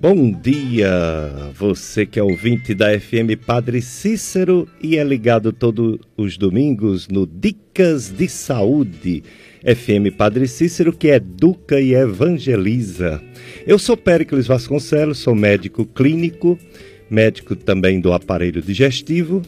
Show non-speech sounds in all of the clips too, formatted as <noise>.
Bom dia, você que é ouvinte da FM Padre Cícero e é ligado todos os domingos no Dicas de Saúde. FM Padre Cícero que educa e evangeliza. Eu sou Péricles Vasconcelos, sou médico clínico, médico também do aparelho digestivo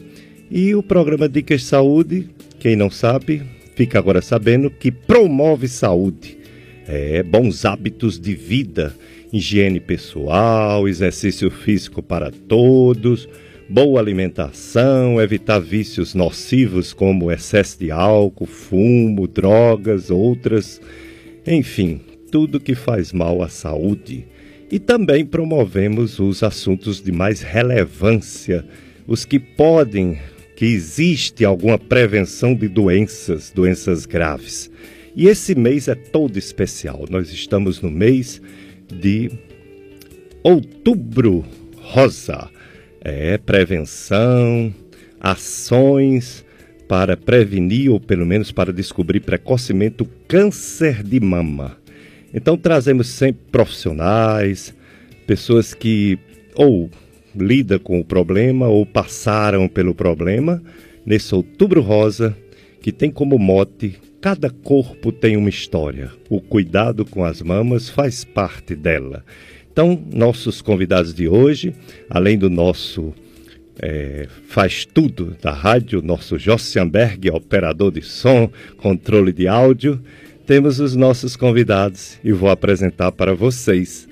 e o programa Dicas de Saúde, quem não sabe, fica agora sabendo que promove saúde. É, bons hábitos de vida higiene pessoal, exercício físico para todos, boa alimentação, evitar vícios nocivos como excesso de álcool, fumo, drogas, outras, enfim, tudo que faz mal à saúde. E também promovemos os assuntos de mais relevância, os que podem, que existe alguma prevenção de doenças, doenças graves. E esse mês é todo especial. Nós estamos no mês de Outubro Rosa. É prevenção, ações para prevenir ou pelo menos para descobrir precocemente o câncer de mama. Então trazemos sempre profissionais, pessoas que ou lidam com o problema ou passaram pelo problema nesse Outubro Rosa, que tem como mote Cada corpo tem uma história. O cuidado com as mamas faz parte dela. Então, nossos convidados de hoje, além do nosso é, faz tudo da rádio, nosso Jossianberg, operador de som, controle de áudio, temos os nossos convidados e vou apresentar para vocês.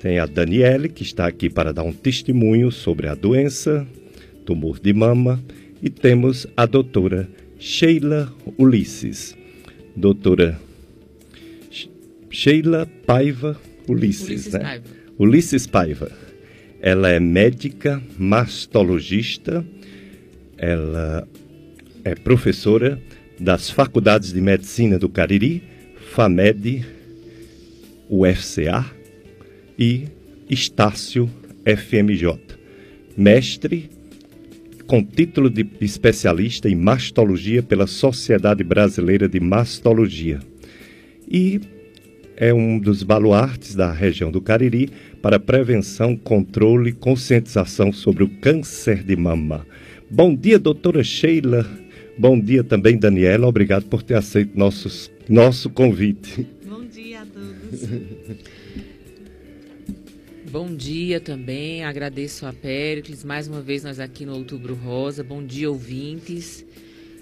Tem a Daniele, que está aqui para dar um testemunho sobre a doença, tumor de mama, e temos a doutora Sheila Ulisses. Doutora Sheila Paiva Ulisses, Ulisses né? Paiva. Ulisses Paiva. Ela é médica, mastologista, ela é professora das Faculdades de Medicina do Cariri, FAMED, UFCA e Estácio FMJ. Mestre com título de especialista em mastologia pela Sociedade Brasileira de Mastologia. E é um dos baluartes da região do Cariri para prevenção, controle e conscientização sobre o câncer de mama. Bom dia, doutora Sheila. Bom dia também, Daniela. Obrigado por ter aceito nossos, nosso convite. Bom dia a todos. <laughs> Bom dia também, agradeço a Péricles, mais uma vez nós aqui no Outubro Rosa. Bom dia, ouvintes.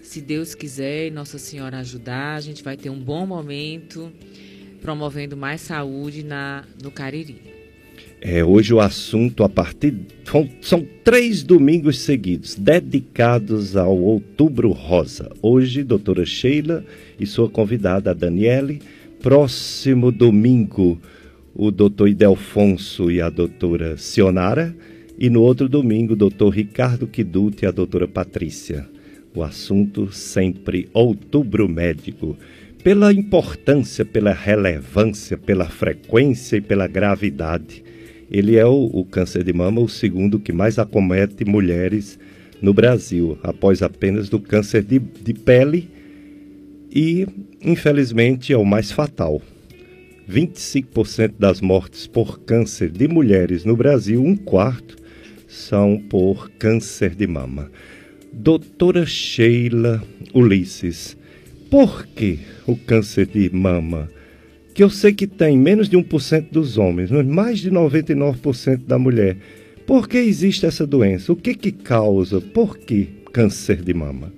Se Deus quiser e Nossa Senhora ajudar, a gente vai ter um bom momento promovendo mais saúde na, no Cariri. É, hoje o assunto a partir são, três domingos seguidos dedicados ao Outubro Rosa. Hoje, doutora Sheila e sua convidada Daniele. Próximo domingo, o doutor Idelfonso e a doutora Sionara, e no outro domingo, o doutor Ricardo Kiduti e a doutora Patrícia. O assunto sempre outubro médico. Pela importância, pela relevância, pela frequência e pela gravidade. Ele é o, o câncer de mama, o segundo que mais acomete mulheres no Brasil, após apenas do câncer de, de pele e, infelizmente, é o mais fatal. 25% das mortes por câncer de mulheres no Brasil, um quarto, são por câncer de mama. Doutora Sheila Ulisses, por que o câncer de mama? Que eu sei que tem menos de 1% dos homens, mas mais de 99% da mulher. Por que existe essa doença? O que que causa? Por que câncer de mama?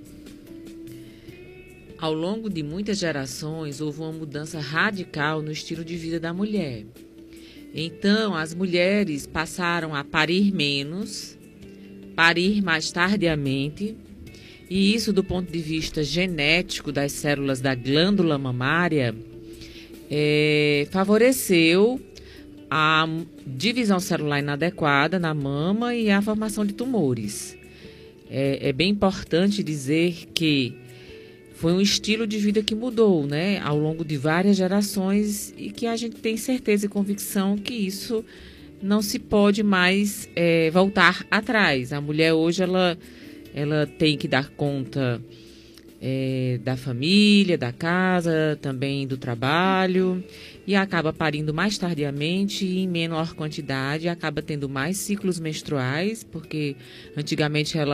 Ao longo de muitas gerações, houve uma mudança radical no estilo de vida da mulher. Então, as mulheres passaram a parir menos, parir mais tardiamente, e isso, do ponto de vista genético das células da glândula mamária, é, favoreceu a divisão celular inadequada na mama e a formação de tumores. É, é bem importante dizer que foi um estilo de vida que mudou, né, ao longo de várias gerações e que a gente tem certeza e convicção que isso não se pode mais é, voltar atrás. A mulher hoje ela, ela tem que dar conta é, da família, da casa, também do trabalho, e acaba parindo mais tardiamente e em menor quantidade, acaba tendo mais ciclos menstruais, porque antigamente ela.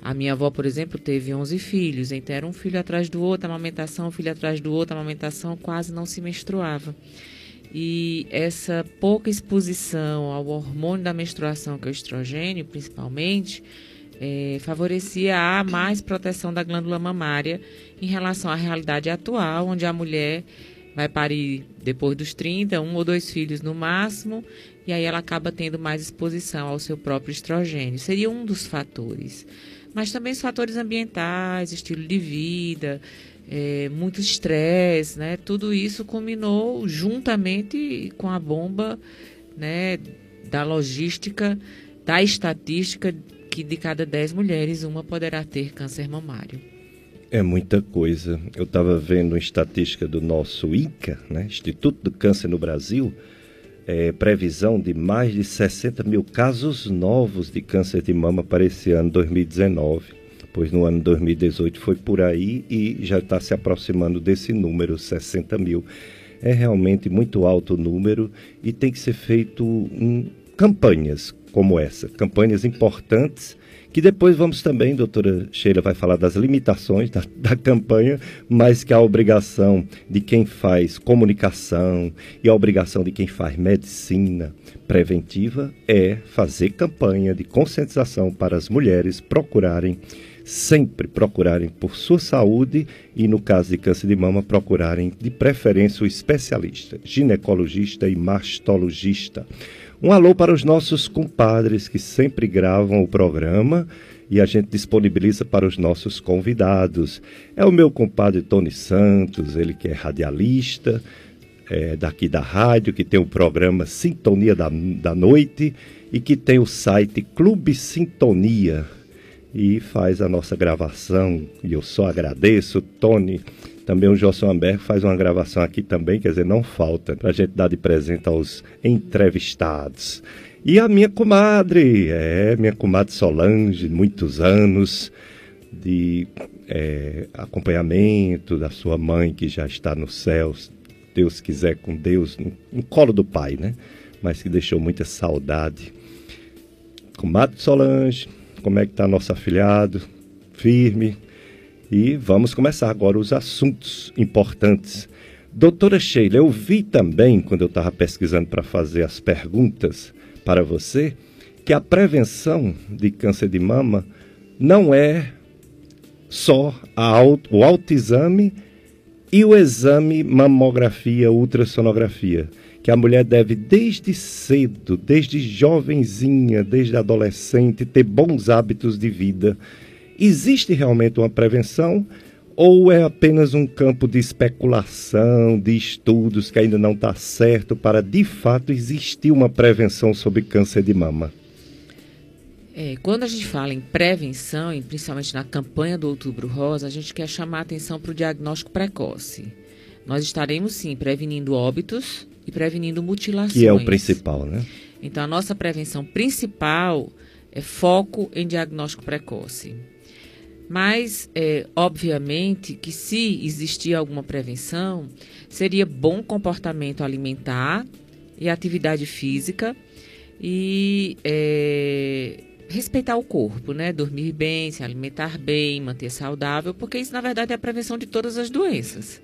A minha avó, por exemplo, teve 11 filhos, então era um filho atrás do outro, amamentação, um filho atrás do outro, amamentação, quase não se menstruava. E essa pouca exposição ao hormônio da menstruação, que é o estrogênio, principalmente, é, favorecia a mais proteção da glândula mamária em relação à realidade atual, onde a mulher vai parir depois dos 30, um ou dois filhos no máximo, e aí ela acaba tendo mais exposição ao seu próprio estrogênio. Seria um dos fatores. Mas também os fatores ambientais, estilo de vida, é, muito estresse, né? Tudo isso culminou juntamente com a bomba né, da logística, da estatística que de cada 10 mulheres, uma poderá ter câncer mamário. É muita coisa. Eu estava vendo uma estatística do nosso INCA, né, Instituto do Câncer no Brasil, é, previsão de mais de 60 mil casos novos de câncer de mama para esse ano 2019 pois no ano 2018 foi por aí e já está se aproximando desse número, 60 mil. É realmente muito alto o número e tem que ser feito um, campanhas como essa, campanhas importantes que depois vamos também, doutora Sheila vai falar das limitações da, da, campanha, mas que a obrigação de quem faz comunicação e a obrigação de quem faz medicina preventiva é fazer campanha de conscientização para as mulheres procurarem sempre procurarem por sua saúde e, no caso de câncer de mama, procurarem de preferência o especialista, ginecologista e mastologista. Um alô para os nossos compadres que sempre gravam o programa e a gente disponibiliza para os nossos convidados. É o meu compadre Tony Santos, ele que é radialista, é, daqui da rádio, que tem o programa Sintonia da, da Noite e que tem o site Clube Sintonia e faz a nossa gravação. E eu só agradeço, Tony. Também o Josson Amberg faz uma gravação aqui também, quer dizer, não falta, para a gente dar de presente aos entrevistados. E a minha comadre, é, minha comadre Solange, muitos anos de é, acompanhamento da sua mãe, que já está no céu, Deus quiser, com Deus, no, no colo do Pai, né? Mas que deixou muita saudade. Comadre Solange, como é que está nosso afiliado, firme. E vamos começar agora os assuntos importantes. Doutora Sheila, eu vi também, quando eu estava pesquisando para fazer as perguntas para você, que a prevenção de câncer de mama não é só auto, o autoexame e o exame mamografia, ultrassonografia que a mulher deve desde cedo, desde jovenzinha, desde adolescente, ter bons hábitos de vida. Existe realmente uma prevenção ou é apenas um campo de especulação, de estudos que ainda não está certo para de fato existir uma prevenção sobre câncer de mama? É, quando a gente fala em prevenção, e principalmente na campanha do Outubro Rosa, a gente quer chamar a atenção para o diagnóstico precoce. Nós estaremos sim prevenindo óbitos, e prevenindo mutilações. Que é o principal, né? Então, a nossa prevenção principal é foco em diagnóstico precoce. Mas, é, obviamente, que se existir alguma prevenção, seria bom comportamento alimentar e atividade física e é, respeitar o corpo, né? Dormir bem, se alimentar bem, manter saudável, porque isso, na verdade, é a prevenção de todas as doenças.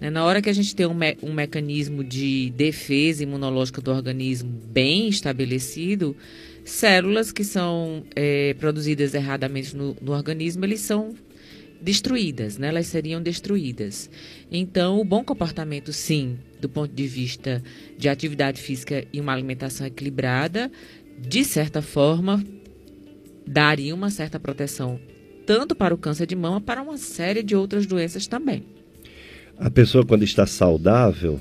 Né? Na hora que a gente tem um, me um mecanismo de defesa imunológica do organismo bem estabelecido, células que são é, produzidas erradamente no, no, organismo, eles são destruídas, né? elas seriam destruídas. Então, o bom comportamento, sim, do ponto de vista de atividade física e uma alimentação equilibrada, de certa forma, daria uma certa proteção tanto para o câncer de mama, para uma série de outras doenças também. A pessoa, quando está saudável,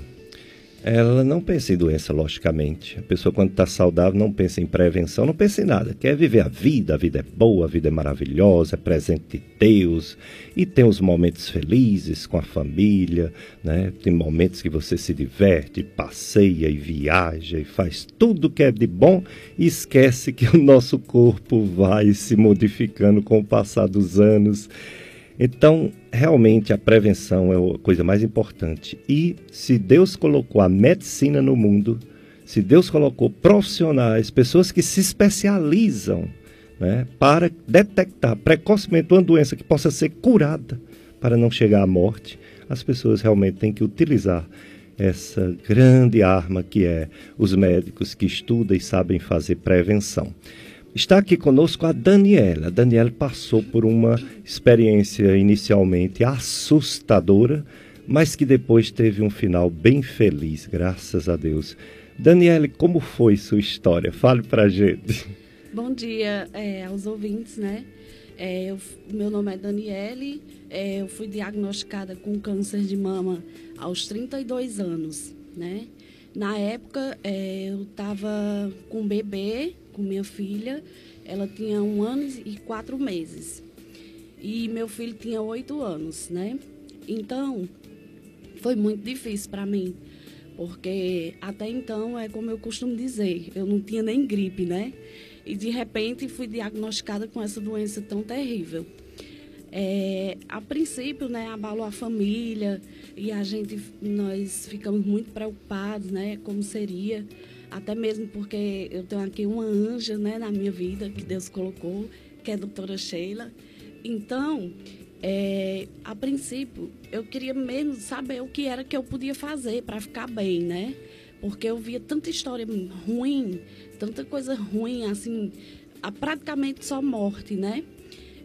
ela não pensa em doença, logicamente. A pessoa, quando está saudável, não pensa em prevenção, não pensa em nada. Quer viver a vida, a vida é boa, a vida é maravilhosa, é presente de Deus. E tem os momentos felizes com a família, né? Tem momentos que você se diverte, passeia e viaja e faz tudo que é de bom e esquece que o nosso corpo vai se modificando com o passar dos anos Então, realmente, a prevenção é a coisa mais importante. E se Deus colocou a medicina no mundo, se Deus colocou profissionais, pessoas que se especializam né, para detectar precocemente uma doença que possa ser curada para não chegar à morte, as pessoas realmente têm que utilizar essa grande arma que é os médicos que estudam e sabem fazer prevenção. Está aqui conosco a Daniela. A Daniela passou por uma experiência inicialmente assustadora, mas que depois teve um final bem feliz, graças a Deus. Daniela, como foi sua história? Fale pra gente. Bom dia é, aos ouvintes, né? É, eu, meu nome é Daniele, é, eu fui diagnosticada com câncer de mama aos 32 anos, né? Na época, é, eu estava com um bebê, com minha filha, ela tinha um ano e quatro meses. E meu filho tinha oito anos, né? Então, foi muito difícil para mim, porque até então, é como eu costumo dizer, eu não tinha nem gripe, né? E de repente fui diagnosticada com essa doença tão terrível. É, a princípio, né, abalou a família e a gente, nós ficamos muito preocupados, né, como seria, até mesmo porque eu tenho aqui uma anja, né, na minha vida que Deus colocou, que é a doutora Sheila. Então, é, a princípio, eu queria mesmo saber o que era que eu podia fazer para ficar bem, né? Porque eu via tanta história ruim, tanta coisa ruim, assim, praticamente só morte, né?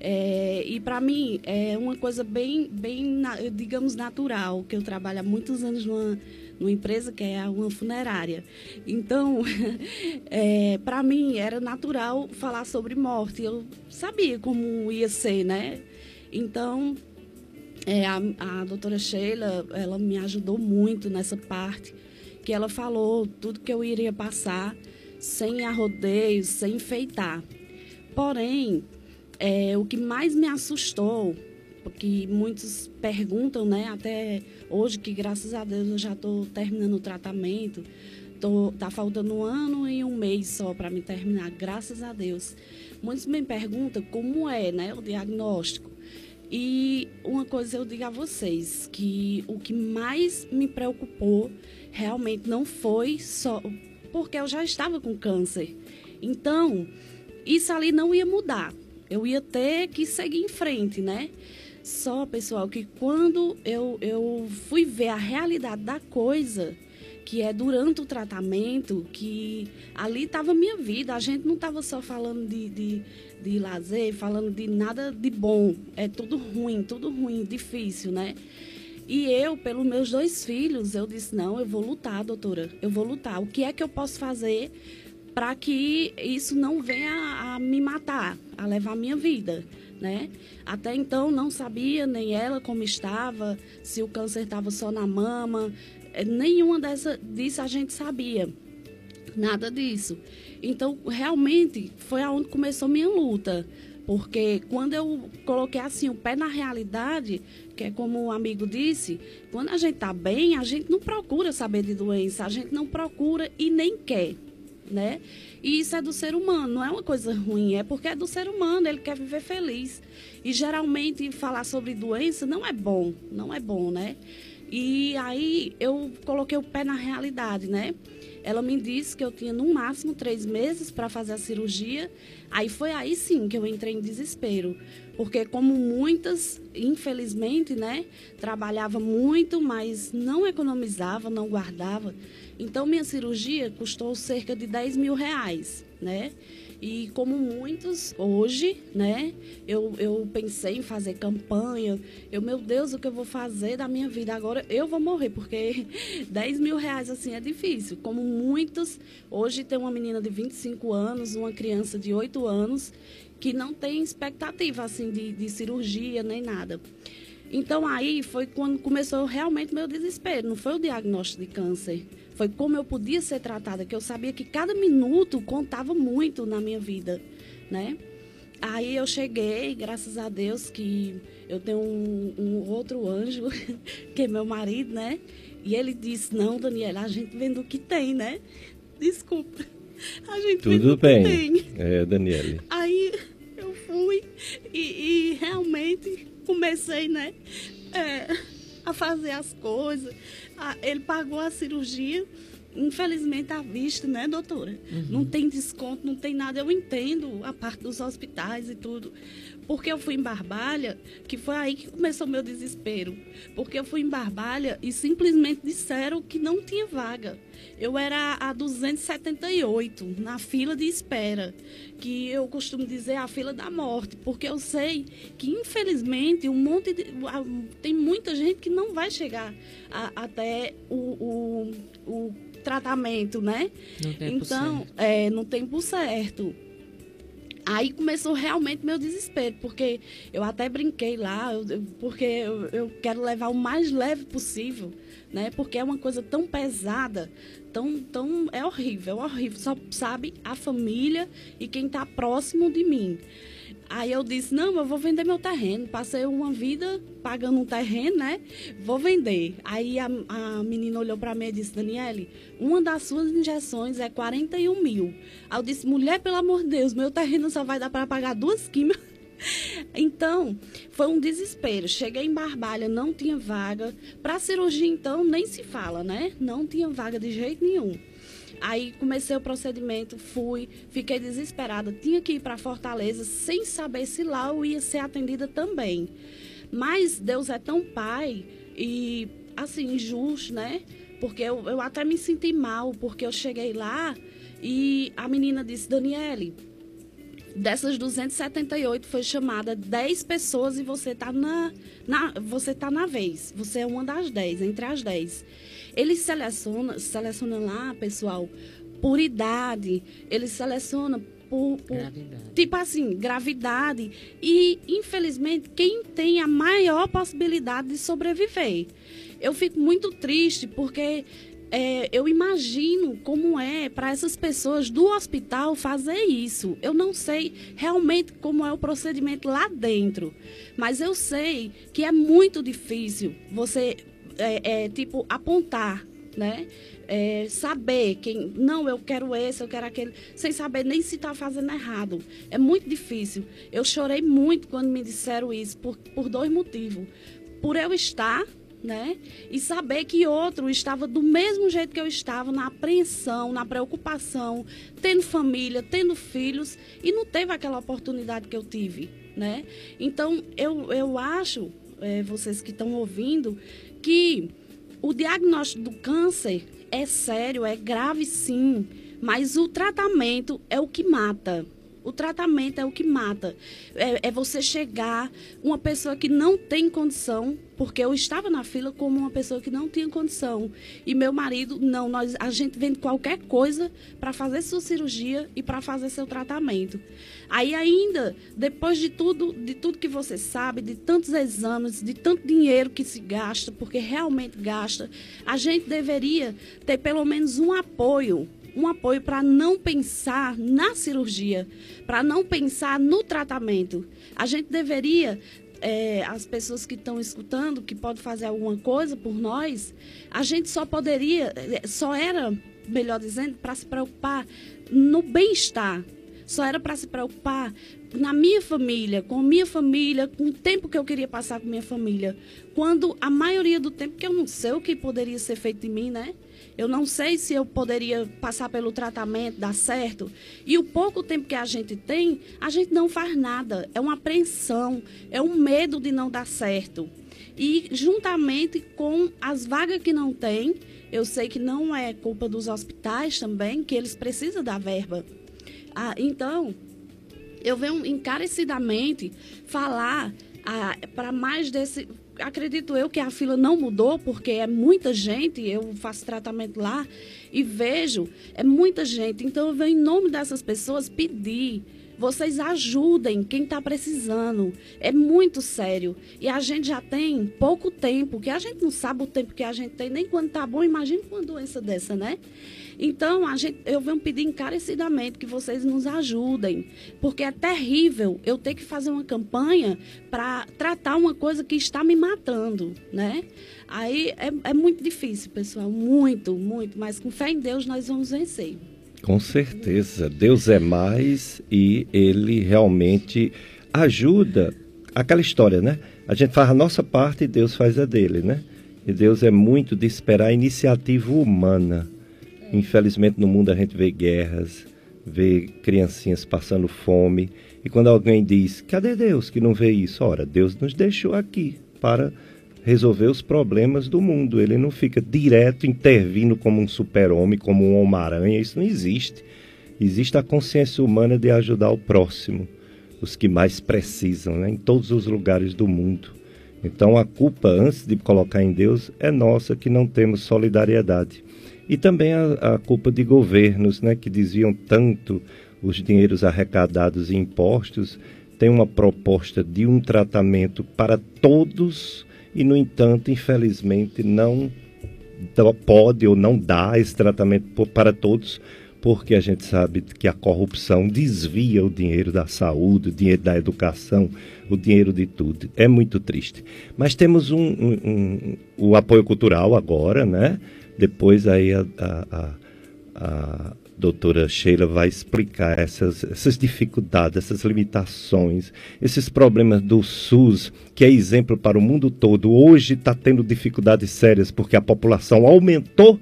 É, e para mim é uma coisa bem, bem, digamos, natural, que eu trabalho há muitos anos numa, numa empresa que é uma funerária. Então, <laughs> é, para mim era natural falar sobre morte. Eu sabia como ia ser, né? Então, é, a, a doutora Sheila, ela me ajudou muito nessa parte, que ela falou tudo que eu iria passar, sem arrodeios, sem enfeitar. Porém, é, o que mais me assustou, porque muitos perguntam, né? Até hoje, que graças a Deus eu já estou terminando o tratamento. Tô, tá faltando um ano e um mês só para me terminar, graças a Deus. Muitos me perguntam como é né, o diagnóstico. E uma coisa eu digo a vocês, que o que mais me preocupou realmente não foi só porque eu já estava com câncer. Então, isso ali não ia mudar. Eu ia ter que seguir em frente, né? Só, pessoal, que quando eu, eu fui ver a realidade da coisa, que é durante o tratamento, que ali estava minha vida. A gente não estava só falando de, de, de lazer, falando de nada de bom. É tudo ruim, tudo ruim, difícil, né? E eu, pelos meus dois filhos, eu disse: não, eu vou lutar, doutora, eu vou lutar. O que é que eu posso fazer para que isso não venha a me matar, a levar a minha vida, né? Até então não sabia nem ela como estava, se o câncer estava só na mama, eh, nenhuma dessa disso a gente sabia. Nada disso. Então, realmente foi aonde começou minha luta. Porque quando eu coloquei assim o pé na realidade, que é como o amigo disse, quando a gente está bem, a gente não procura saber de doença, a gente não procura e nem quer né? E isso é do ser humano, não é uma coisa ruim, é porque é do ser humano, ele quer viver feliz. E geralmente falar sobre doença não é bom, não é bom, né? E aí eu coloquei o pé na realidade, né? Ela me disse que eu tinha no máximo três meses para fazer a cirurgia. Aí foi aí sim que eu entrei em desespero. Porque como muitas, infelizmente, né, trabalhava muito, mas não economizava, não guardava. Então, minha cirurgia custou cerca de 10 mil reais, né? E como muitos hoje, né? Eu, eu pensei em fazer campanha. Eu, meu Deus, o que eu vou fazer da minha vida agora? Eu vou morrer, porque <laughs> 10 mil reais assim é difícil. Como muitos, hoje tem uma menina de 25 anos, uma criança de 8 anos, que não tem expectativa assim de, de cirurgia nem nada. Então aí foi quando começou realmente meu desespero. Não foi o diagnóstico de câncer foi como eu podia ser tratada, que eu sabia que cada minuto contava muito na minha vida, né? Aí eu cheguei, graças a Deus, que eu tenho um, um outro anjo, <laughs> que é meu marido, né? E ele disse, não, Daniela, a gente vendo o que tem, né? Desculpa. A gente Tudo bem. tem. É, Daniela. Aí eu fui e, e realmente comecei, né, é, a fazer as coisas. Ele pagou a cirurgia infelizmente à vista, né, doutora? Uhum. Não tem desconto, não tem nada. Eu entendo a parte dos hospitais e tudo. Porque eu fui em Barbalha, que foi aí que começou o meu desespero. Porque eu fui em Barbalha e simplesmente disseram que não tinha vaga. Eu era a 278 na fila de espera, que eu costumo dizer a fila da morte, porque eu sei que infelizmente um monte de, tem muita gente que não vai chegar a, até o, o, o tratamento, né? No tempo então, certo. É, no tempo certo. Aí começou realmente meu desespero, porque eu até brinquei lá, eu, porque eu, eu, quero levar o mais leve possível, né? Porque é uma coisa tão pesada, tão, tão é horrível, é horrível. Só sabe a família e quem está próximo de mim. Aí eu disse, não, eu vou vender meu terreno. Passei uma vida pagando um terreno, né? Vou vender. Aí a, a menina olhou para mim e disse, Daniele, uma das suas injeções é 41 mil. Aí eu disse, mulher, pelo amor de Deus, meu terreno só vai dar para pagar duas químicas. <laughs> Então, foi um desespero. Cheguei em Barbalha, não tinha vaga. Para cirurgia, então, nem se fala, né? Não tinha vaga de jeito nenhum. Aí comecei o procedimento, fui, fiquei desesperada. Tinha que ir para Fortaleza sem saber se lá eu ia ser atendida também. Mas Deus é tão pai e, assim, injusto, né? Porque eu, eu até me senti mal, porque eu cheguei lá e a menina disse: Daniele, dessas 278 foi chamada 10 pessoas e você tá na, na você tá na vez. Você é uma das 10, entre as 10. Eles selecionam, selecionam lá, pessoal, por idade, eles selecionam por, por tipo assim, gravidade. E, infelizmente, quem tem a maior possibilidade de sobreviver. Eu fico muito triste porque é, eu imagino como é para essas pessoas do hospital fazer isso. Eu não sei realmente como é o procedimento lá dentro, mas eu sei que é muito difícil você é, é, tipo, apontar, né? É, saber quem. Não, eu quero esse, eu quero aquele. Sem saber nem se está fazendo errado. É muito difícil. Eu chorei muito quando me disseram isso, por, por dois motivos. Por eu estar né? E saber que outro estava do mesmo jeito que eu estava, na apreensão, na preocupação, tendo família, tendo filhos, e não teve aquela oportunidade que eu tive, né? Então, eu, eu acho, é, vocês que estão ouvindo, que o diagnóstico do câncer é sério, é grave sim, mas o tratamento é o que mata. O tratamento é o que mata. É, é, você chegar, uma pessoa que não tem condição, porque eu estava na fila como uma pessoa que não tinha condição. E meu marido, não, nós, a gente vende qualquer coisa para fazer sua cirurgia e para fazer seu tratamento. Aí ainda, depois de tudo, de tudo que você sabe, de tantos exames, de tanto dinheiro que se gasta, porque realmente gasta, a gente deveria ter pelo menos um apoio um apoio para não pensar na cirurgia, para não pensar no tratamento. A gente deveria é, as pessoas que estão escutando, que podem fazer alguma coisa por nós, a gente só poderia, é, só era, melhor dizendo, para se preocupar no bem-estar. Só era para se preocupar na minha família, com minha família, com o tempo que eu queria passar com minha família. Quando a maioria do tempo que eu não sei o que poderia ser feito em mim, né? Eu não sei se eu poderia passar pelo tratamento, dar certo. E o pouco tempo que a gente tem, a gente não faz nada. É uma apreensão, é um medo de não dar certo. E juntamente com as vagas que não tem, eu sei que não é culpa dos hospitais também, que eles precisam da verba. Ah, então, eu venho encarecidamente falar ah, para mais desse acredito eu que a fila não mudou, porque é muita gente, eu faço tratamento lá e vejo, é muita gente. Então eu venho em nome dessas pessoas pedir. Vocês ajudem quem está precisando. É muito sério. E a gente já tem pouco tempo, que a gente não sabe o tempo que a gente tem, nem quando está bom. Imagina com uma doença dessa, né? Então, a gente, eu venho pedir encarecidamente que vocês nos ajudem, porque é terrível eu ter que fazer uma campanha para tratar uma coisa que está me matando, né? Aí é, é muito difícil, pessoal, muito, muito, mas com fé em Deus nós vamos vencer. Com certeza, Deus é mais e Ele realmente ajuda. Aquela história, né? a gente faz a nossa parte e Deus faz a dele, né? E Deus é muito de esperar a iniciativa humana. Infelizmente no mundo a gente vê guerras, vê criancinhas passando fome. E quando alguém diz, cadê Deus que não vê isso? Ora, Deus nos deixou aqui para resolver os problemas do mundo. Ele não fica direto intervindo como um super-homem, como um Homem-Aranha. Isso não existe. Existe a consciência humana de ajudar o próximo, os que mais precisam, né? em todos os lugares do mundo. Então a culpa, antes de colocar em Deus, é nossa que não temos solidariedade. E também a, a culpa de governos né, que desviam tanto os dinheiros arrecadados em impostos. Tem uma proposta de um tratamento para todos e, no entanto, infelizmente, não pode ou não dá esse tratamento para todos, porque a gente sabe que a corrupção desvia o dinheiro da saúde, o dinheiro da educação, o dinheiro de tudo. É muito triste. Mas temos um, um, um o apoio cultural agora, né? Depois aí a, a, a, a doutora Sheila vai explicar essas, essas dificuldades, essas limitações, esses problemas do SUS, que é exemplo para o mundo todo. Hoje está tendo dificuldades sérias porque a população aumentou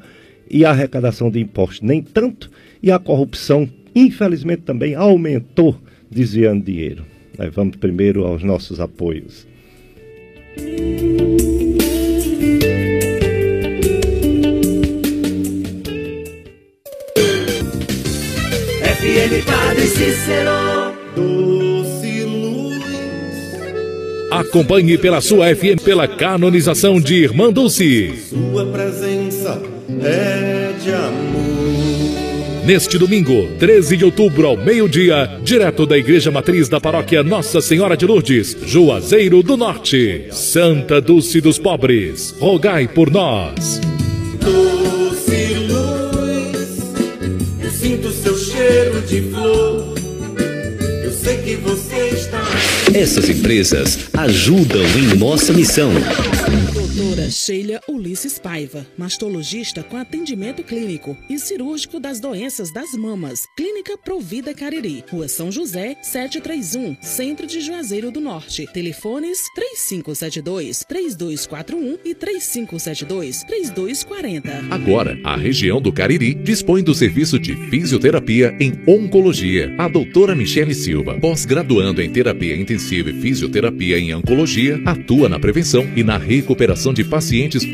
e a arrecadação de impostos nem tanto, e a corrupção, infelizmente, também aumentou, desviando dinheiro. Mas vamos primeiro aos nossos apoios. Padre Cícero. Doce luz. Acompanhe pela sua FM pela canonização de Irmã Dulce. Sua presença é de amor. Neste domingo, 13 de outubro, ao meio-dia, direto da Igreja Matriz da Paróquia Nossa Senhora de Lourdes, Juazeiro do Norte. Santa Dulce dos Pobres, rogai por nós. Doce cheiro de flor. Eu sei que você está. Essas empresas ajudam em nossa missão. Sheila Ulisses Paiva, mastologista com atendimento clínico e cirúrgico das doenças das mamas. Clínica Provida Cariri, Rua São José, 731, Centro de Juazeiro do Norte. Telefones 3572 3241 e 3572 3240. Agora, a região do Cariri dispõe do serviço de fisioterapia em oncologia. A doutora Michele Silva, pós-graduando em terapia intensiva e fisioterapia em oncologia, atua na prevenção e na recuperação de pacientes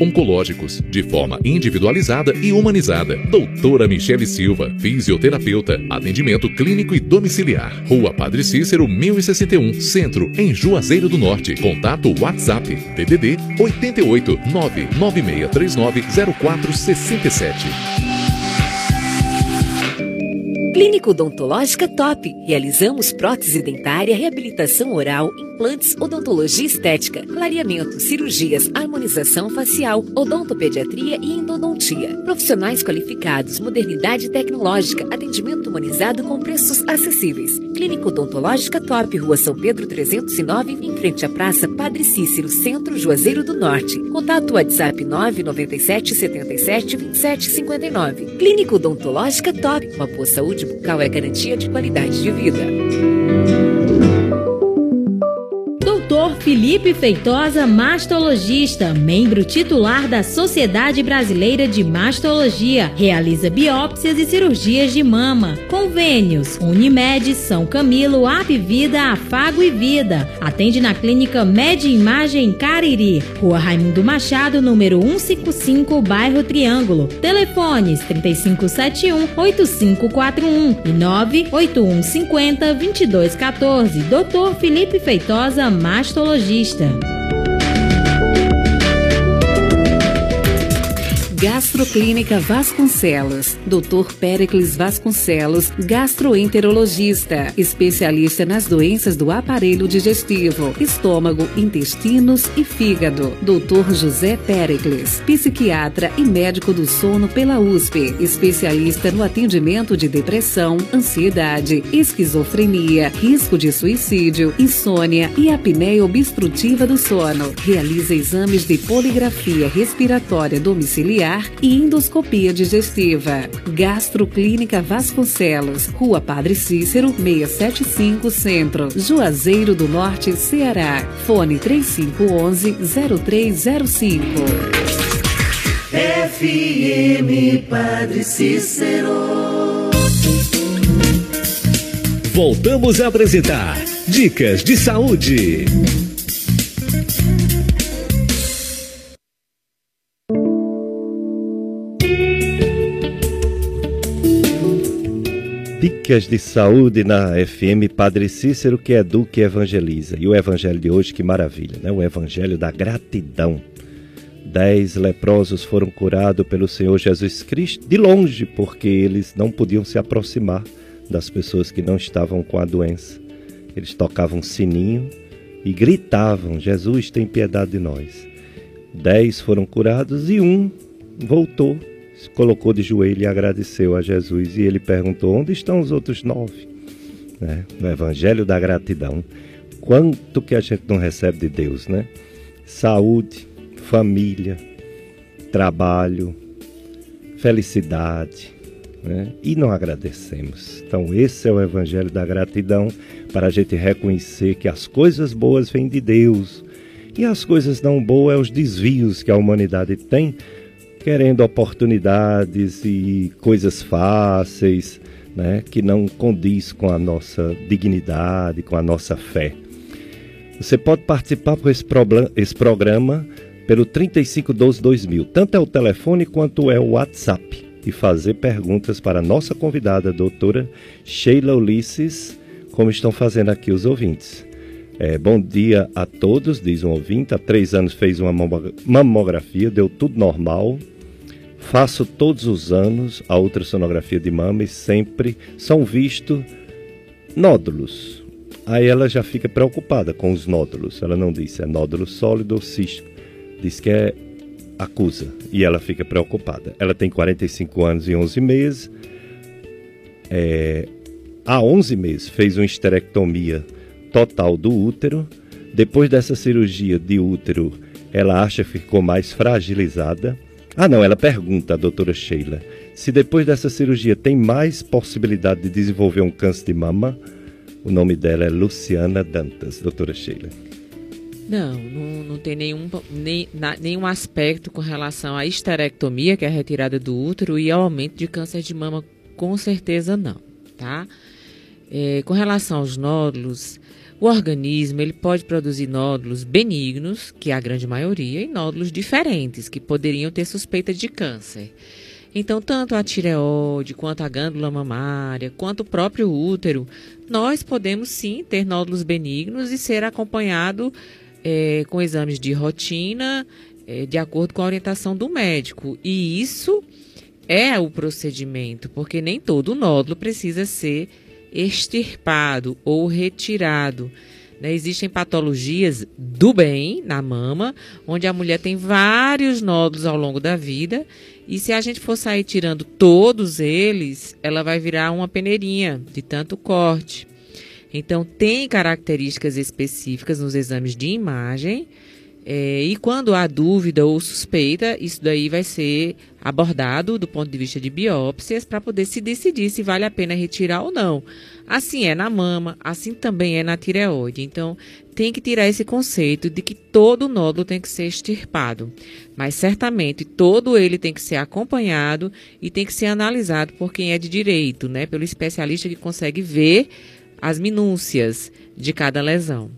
oncológicos, de forma individualizada e humanizada. Doutora Michele Silva, fisioterapeuta, atendimento clínico e domiciliar. Rua Padre Cícero, 1061, Centro, em Juazeiro do Norte. Contato WhatsApp, DDD 88 99639 0467. Clínica Odontológica Top. Realizamos prótese dentária, reabilitação oral, implantes, odontologia estética, clareamento, cirurgias, harmonização facial, odontopediatria e endodontia. Profissionais qualificados, modernidade tecnológica, atendimento humanizado com preços acessíveis. Clínica Odontológica Top, Rua São Pedro 309, em frente à Praça Padre Cícero, Centro Juazeiro do Norte. Contato WhatsApp 997 77 27 59. Clínica Odontológica Top. Uma boa saúde bucal é garantia de qualidade de vida. Felipe Feitosa, mastologista, membro titular da Sociedade Brasileira de Mastologia, realiza biópsias e cirurgias de mama. Convênios: Unimed, São Camilo, Apvida, Afago e Vida. Atende na Clínica Med Imagem Cariri, Rua Raimundo Machado, número 155, bairro Triângulo. Telefones 3571 8541 e 98150 2214. Dr. Felipe Feitosa, mastologista. Ecologista. Gastroclínica Vasconcelos. Dr. Pericles Vasconcelos, gastroenterologista, especialista nas doenças do aparelho digestivo, estômago, intestinos e fígado. Dr. José Pericles, psiquiatra e médico do sono pela USP, especialista no atendimento de depressão, ansiedade, esquizofrenia, risco de suicídio, insônia e apneia obstrutiva do sono. Realiza exames de poligrafia respiratória domiciliar familiar e endoscopia digestiva. Gastroclínica Vasconcelos, Rua Padre Cícero, 675 Centro, Juazeiro do Norte, Ceará. Fone 3511-0305. FM Padre Cícero. Voltamos a apresentar Dicas de Saúde. Dicas de saúde na FM Padre Cícero, que educa e evangeliza. E o evangelho de hoje, que maravilha, né? O evangelho da gratidão. Dez leprosos foram curados pelo Senhor Jesus Cristo de longe, porque eles não podiam se aproximar das pessoas que não estavam com a doença. Eles tocavam sininho e gritavam: Jesus, tem piedade de nós. Dez foram curados e um voltou colocou de joelho e agradeceu a Jesus. E ele perguntou: Onde estão os outros nove? Né? No Evangelho da Gratidão. Quanto que a gente não recebe de Deus, né? Saúde, família, trabalho, felicidade, né? e não agradecemos. Então, esse é o Evangelho da Gratidão para a gente reconhecer que as coisas boas vêm de Deus e as coisas não boas é os desvios que a humanidade tem querendo oportunidades e coisas fáceis, né, que não condiz com a nossa dignidade, com a nossa fé. Você pode participar por esse, esse programa pelo 3512-2000, tanto é o telefone quanto é o WhatsApp, e fazer perguntas para a nossa convidada, a doutora Sheila Ulisses, como estão fazendo aqui os ouvintes. É, bom dia a todos, diz um ouvinte. Há três anos fez uma mamografia, deu tudo normal. Faço todos os anos a ultrassonografia de mama e sempre são vistos nódulos. Aí ela já fica preocupada com os nódulos. Ela não diz se é nódulo sólido ou cístico. Diz que é acusa e ela fica preocupada. Ela tem 45 anos e 11 meses. É, há 11 meses fez uma esterectomia total do útero. Depois dessa cirurgia de útero, ela acha que ficou mais fragilizada ah, não, ela pergunta, a doutora Sheila, se depois dessa cirurgia tem mais possibilidade de desenvolver um câncer de mama. O nome dela é Luciana Dantas, doutora Sheila. Não, não, não tem nenhum, nem, na, nenhum aspecto com relação à esterectomia, que é a retirada do útero, e ao aumento de câncer de mama, com certeza não, tá? É, com relação aos nódulos, o organismo ele pode produzir nódulos benignos, que é a grande maioria, e nódulos diferentes, que poderiam ter suspeita de câncer. Então, tanto a tireoide, quanto a glândula mamária, quanto o próprio útero, nós podemos sim ter nódulos benignos e ser acompanhado é, com exames de rotina, é, de acordo com a orientação do médico. E isso é o procedimento, porque nem todo nódulo precisa ser extirpado ou retirado. Né? Existem patologias do bem na mama, onde a mulher tem vários nódulos ao longo da vida, e se a gente for sair tirando todos eles, ela vai virar uma peneirinha de tanto corte. Então, tem características específicas nos exames de imagem é, e quando há dúvida ou suspeita, isso daí vai ser abordado do ponto de vista de biópsias para poder se decidir se vale a pena retirar ou não. Assim é na mama, assim também é na tireoide. Então, tem que tirar esse conceito de que todo nódulo tem que ser extirpado. Mas certamente todo ele tem que ser acompanhado e tem que ser analisado por quem é de direito, né? Pelo especialista que consegue ver as minúcias de cada lesão.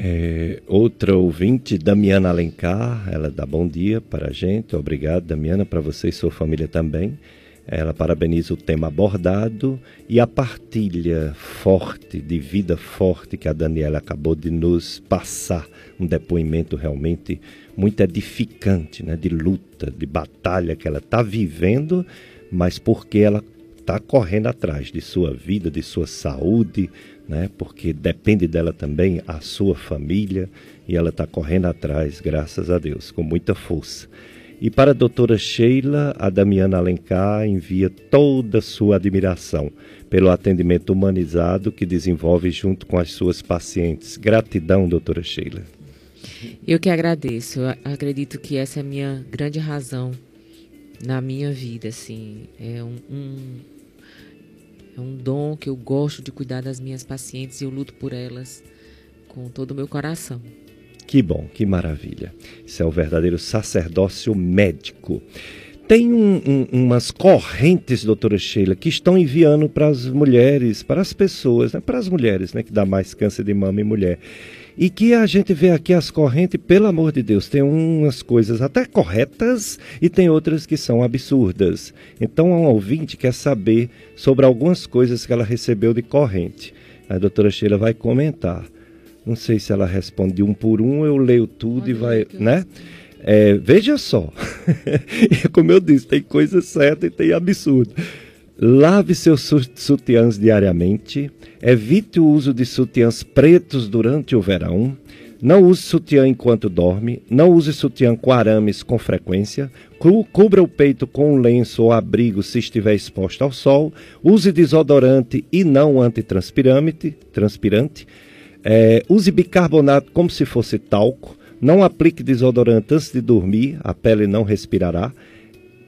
É, outra ouvinte, Damiana Alencar, ela dá bom dia para a gente. Obrigado, Damiana, para você e sua família também. Ela parabeniza o tema abordado e a partilha forte, de vida forte que a Daniela acabou de nos passar. Um depoimento realmente muito edificante, né? de luta, de batalha que ela está vivendo, mas porque ela está correndo atrás de sua vida, de sua saúde, né? Porque depende dela também a sua família e ela está correndo atrás, graças a Deus, com muita força. E para a doutora Sheila, a Damiana Alencar envia toda a sua admiração pelo atendimento humanizado que desenvolve junto com as suas pacientes. Gratidão, doutora Sheila. Eu que agradeço. Eu acredito que essa é a minha grande razão na minha vida, assim. É um, um, é um dom que eu gosto de cuidar das minhas pacientes e eu luto por elas com todo o meu coração. Que bom, que maravilha. Isso é o verdadeiro sacerdócio médico. Tem um, um, umas correntes, doutora Sheila, que estão enviando para as mulheres, para as pessoas, né? para as mulheres, né? que dá mais câncer de mama em mulher. E que a gente vê aqui as correntes, pelo amor de Deus, tem umas coisas até corretas e tem outras que são absurdas. Então, um ouvinte quer saber sobre algumas coisas que ela recebeu de corrente. A doutora Sheila vai comentar. Não sei se ela responde um por um, eu leio tudo Pode e vai, né? É, veja só, <laughs> como eu disse, tem coisa certa e tem absurdo. Lave seus sutiãs diariamente. Evite o uso de sutiãs pretos durante o verão. Não use sutiã enquanto dorme. Não use sutiã com arames com frequência. Cubra o peito com um lenço ou abrigo se estiver exposto ao sol. Use desodorante e não antitranspirante. Transpirante. É, use bicarbonato como se fosse talco. Não aplique desodorante antes de dormir, a pele não respirará.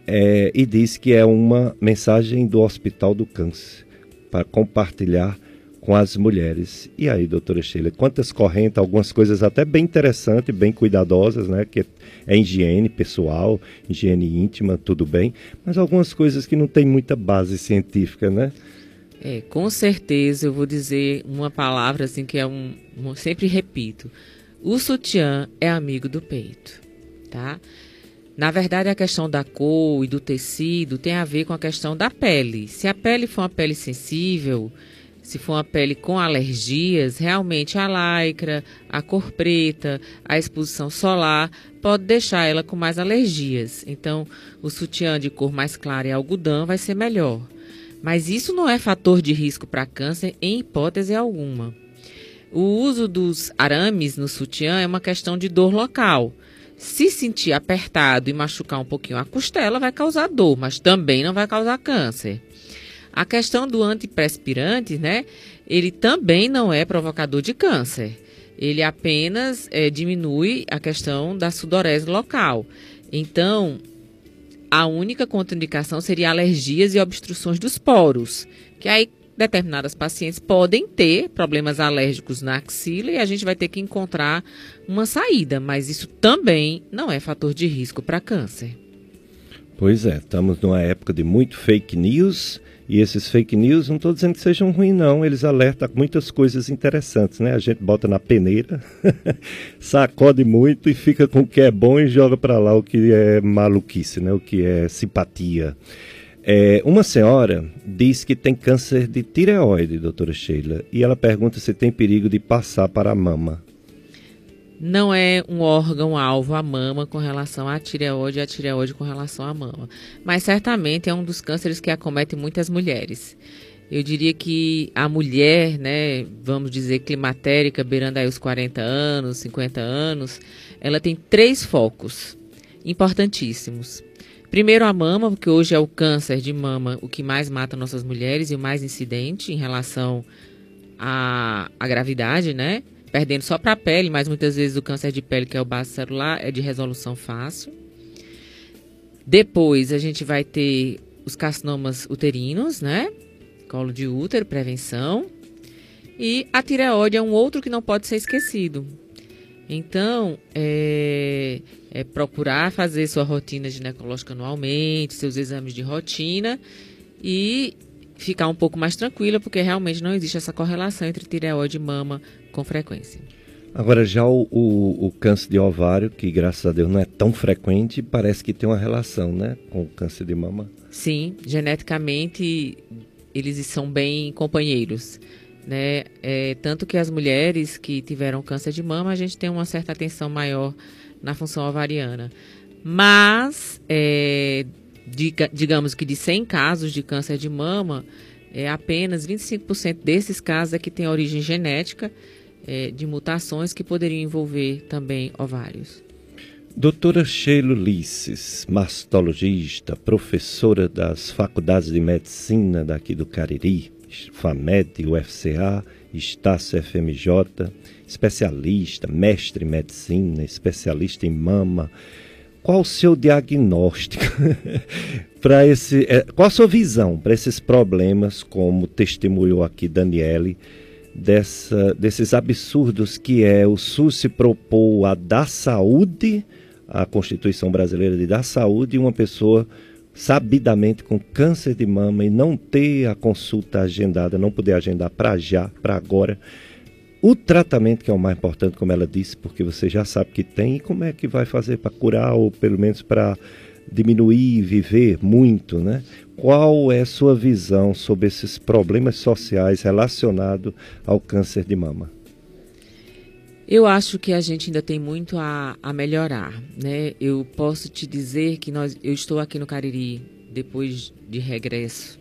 É, e diz que é uma mensagem do Hospital do Câncer para compartilhar com as mulheres. E aí, doutora Sheila, quantas correntes, algumas coisas até bem interessantes, bem cuidadosas, né? Que é higiene pessoal, higiene íntima, tudo bem, mas algumas coisas que não tem muita base científica, né? É, com certeza eu vou dizer uma palavra assim que é um, um sempre repito. O sutiã é amigo do peito, tá? Na verdade, a questão da cor e do tecido tem a ver com a questão da pele. Se a pele for uma pele sensível, se for uma pele com alergias, realmente a lycra, a cor preta, a exposição solar pode deixar ela com mais alergias. Então, o sutiã de cor mais clara e algodão vai ser melhor. Mas isso não é fator de risco para câncer em hipótese alguma. O uso dos arames no sutiã é uma questão de dor local. Se sentir apertado e machucar um pouquinho a costela, vai causar dor, mas também não vai causar câncer. A questão do antiperspirante, né? Ele também não é provocador de câncer. Ele apenas é, diminui a questão da sudorese local. Então, a única contraindicação seria alergias e obstruções dos poros, que aí determinadas pacientes podem ter problemas alérgicos na axila e a gente vai ter que encontrar uma saída, mas isso também não é fator de risco para câncer. Pois é, estamos numa época de muito fake news e esses fake news, não estou dizendo que sejam ruins, não. Eles alertam muitas coisas interessantes, né? A gente bota na peneira, <laughs> sacode muito e fica com o que é bom e joga para lá o que é maluquice, né? O que é simpatia. É, uma senhora diz que tem câncer de tireoide, doutora Sheila, e ela pergunta se tem perigo de passar para a mama. Não é um órgão-alvo a mama com relação à tireoide e a tireoide com relação à mama. Mas certamente é um dos cânceres que acomete muitas mulheres. Eu diria que a mulher, né, vamos dizer, climatérica, beirando aí os 40 anos, 50 anos, ela tem três focos importantíssimos. Primeiro a mama, porque hoje é o câncer de mama o que mais mata nossas mulheres e o mais incidente em relação à, à gravidade, né? Perdendo só para a pele, mas muitas vezes o câncer de pele, que é o base celular, é de resolução fácil. Depois a gente vai ter os carcinomas uterinos, né? Colo de útero, prevenção. E a tireoide é um outro que não pode ser esquecido. Então, é, é procurar fazer sua rotina ginecológica anualmente, seus exames de rotina e ficar um pouco mais tranquila, porque realmente não existe essa correlação entre tireoide e mama com frequência. Agora, já o, o, o, câncer de ovário, que graças a Deus não é tão frequente, parece que tem uma relação, né, com o câncer de mama? Sim, geneticamente eles são bem companheiros. Né? É, tanto que as mulheres que tiveram câncer de mama, a gente tem uma certa atenção maior na função ovariana. Mas, é, diga, digamos que de 100 casos de câncer de mama, é, apenas 25% desses casos é que tem origem genética é, de mutações que poderiam envolver também ovários. Doutora Sheila Ulisses, mastologista, professora das faculdades de medicina daqui do Cariri, FAMED, UFCA, Estácio FMJ, especialista, mestre em medicina, especialista em mama. Qual o seu diagnóstico <laughs> para esse, é, qual a sua visão para esses problemas, como testemunhou aqui Daniele, dessa, desses absurdos que é o SUS se propôs a dar saúde, a Constituição Brasileira de dar saúde, e uma pessoa sabidamente com câncer de mama e não ter a consulta agendada, não poder agendar para já, para agora. O tratamento que é o mais importante, como ela disse, porque você já sabe que tem, e como é que vai fazer para curar ou pelo menos para diminuir, viver muito, né? Qual é a sua visão sobre esses problemas sociais relacionados ao câncer de mama? Eu acho que a gente ainda tem muito a, a melhorar, né? Eu posso te dizer que nós, eu estou aqui no Cariri depois de regresso,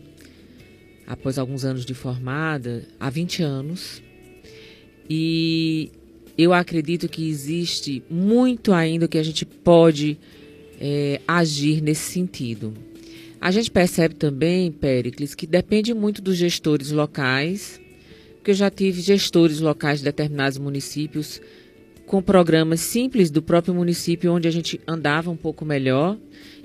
após alguns anos de formada, há 20 anos, e eu acredito que existe muito ainda que a gente pode é, agir nesse sentido. A gente percebe também, Péricles, que depende muito dos gestores locais, que eu já tive gestores locais de determinados municípios com programas simples do próprio município onde a gente andava um pouco melhor.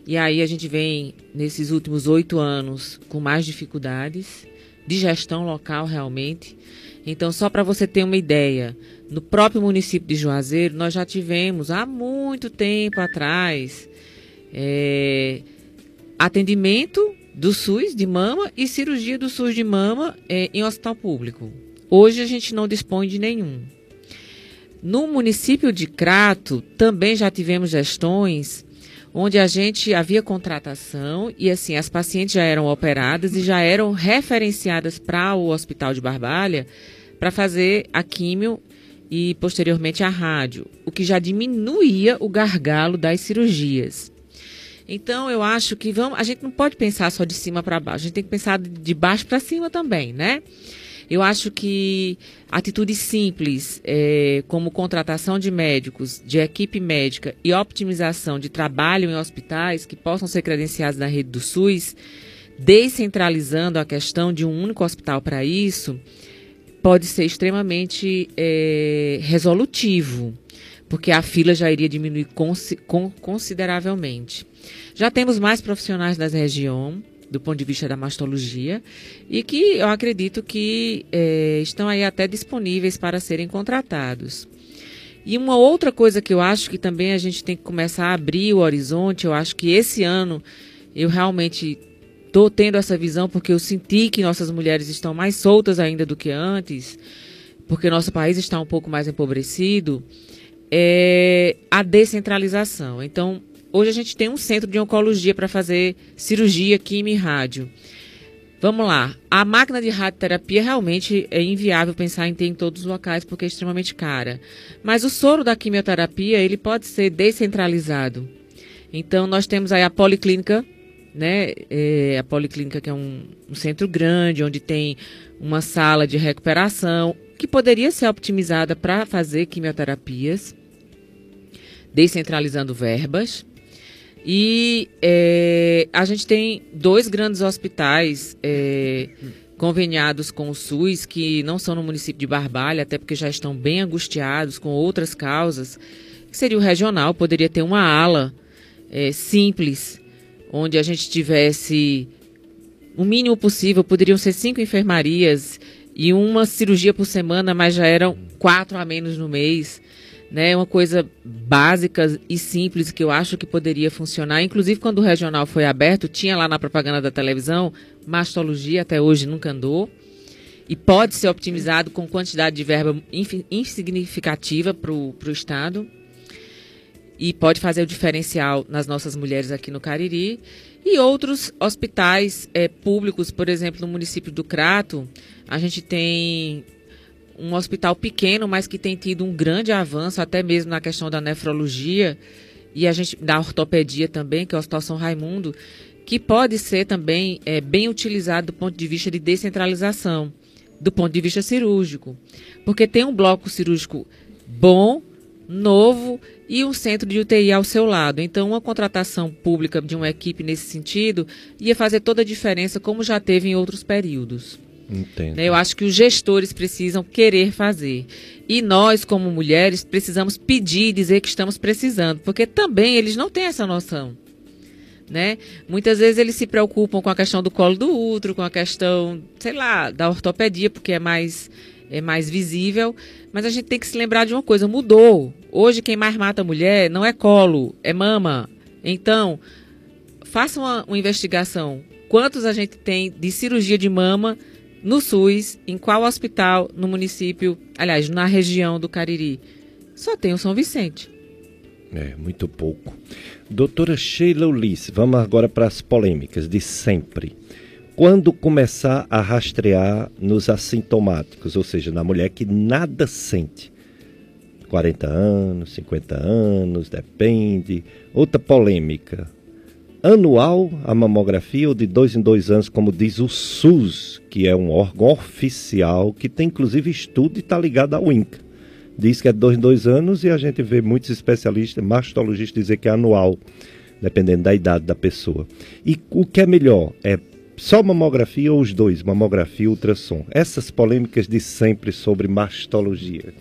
E aí a gente vem, nesses últimos oito anos, com mais dificuldades de gestão local realmente. Então, só para você ter uma ideia, no próprio município de Juazeiro, nós já tivemos há muito tempo atrás é, atendimento do SUS de mama e cirurgia do SUS de mama é, em hospital público. Hoje a gente não dispõe de nenhum. No município de Crato, também já tivemos gestões onde a gente havia contratação e assim as pacientes já eram operadas e já eram referenciadas para o Hospital de Barbalha para fazer a químio e posteriormente a rádio, o que já diminuía o gargalo das cirurgias. Então eu acho que vamos, a gente não pode pensar só de cima para baixo, a gente tem que pensar de baixo para cima também, né? Eu acho que atitudes simples, é, como contratação de médicos, de equipe médica e optimização de trabalho em hospitais que possam ser credenciados na rede do SUS, descentralizando a questão de um único hospital para isso, pode ser extremamente é, resolutivo, porque a fila já iria diminuir consideravelmente. Já temos mais profissionais da região, do ponto de vista da mastologia, e que eu acredito que é, estão aí até disponíveis para serem contratados. E uma outra coisa que eu acho que também a gente tem que começar a abrir o horizonte, eu acho que esse ano eu realmente estou tendo essa visão porque eu senti que nossas mulheres estão mais soltas ainda do que antes, porque nosso país está um pouco mais empobrecido, é a descentralização. Então, Hoje a gente tem um centro de oncologia para fazer cirurgia, quimio e rádio. Vamos lá. A máquina de radioterapia realmente é inviável pensar em ter em todos os locais porque é extremamente cara. Mas o soro da quimioterapia ele pode ser descentralizado. Então nós temos aí a policlínica, né? É, a policlínica que é um, um centro grande onde tem uma sala de recuperação que poderia ser optimizada para fazer quimioterapias, descentralizando verbas. E é, a gente tem dois grandes hospitais é, conveniados com o SUS, que não são no município de Barbalha, até porque já estão bem angustiados com outras causas, que seria o regional, poderia ter uma ala é, simples, onde a gente tivesse o mínimo possível, poderiam ser cinco enfermarias e uma cirurgia por semana, mas já eram quatro a menos no mês né? Uma coisa básica e simples que eu acho que poderia funcionar. Inclusive, quando o regional foi aberto, tinha lá na propaganda da televisão, mastologia até hoje nunca andou. E pode ser optimizado com quantidade de verba insignificativa para o Estado. E pode fazer o diferencial nas nossas mulheres aqui no Cariri. E outros hospitais é, públicos, por exemplo, no município do Crato, a gente tem um hospital pequeno, mas que tem tido um grande avanço, até mesmo na questão da nefrologia e a gente da ortopedia também, que é o Hospital São Raimundo, que pode ser também é, bem utilizado do ponto de vista de descentralização, do ponto de vista cirúrgico, porque tem um bloco cirúrgico bom, novo e um centro de UTI ao seu lado. Então, uma contratação pública de uma equipe nesse sentido ia fazer toda a diferença, como já teve em outros períodos. Entendo. Né? Eu acho que os gestores precisam querer fazer. E nós, como mulheres, precisamos pedir, dizer que estamos precisando, porque também eles não têm essa noção. Né? Muitas vezes eles se preocupam com a questão do colo do útero, com a questão, sei lá, da ortopedia, porque é mais é mais visível, mas a gente tem que se lembrar de uma coisa, mudou. Hoje quem mais mata a mulher não é colo, é mama. Então, faça uma, uma investigação. Quantos a gente tem de cirurgia de mama no SUS, em qual hospital no município, aliás, na região do Cariri? Só tem o São Vicente. É, muito pouco. Doutora Sheila Ulisses, vamos agora para as polêmicas de sempre. Quando começar a rastrear nos assintomáticos, ou seja, na mulher que nada sente, 40 anos, 50 anos, depende. Outra polêmica. Anual a mamografia ou de dois em dois anos, como diz o SUS, que é um órgão oficial que tem inclusive estudo e está ligado ao INCA. Diz que é de dois em dois anos e a gente vê muitos especialistas, mastologistas dizer que é anual, dependendo da idade da pessoa. E o que é melhor? É só mamografia ou os dois, mamografia e ultrassom? Essas polêmicas de sempre sobre mastologia.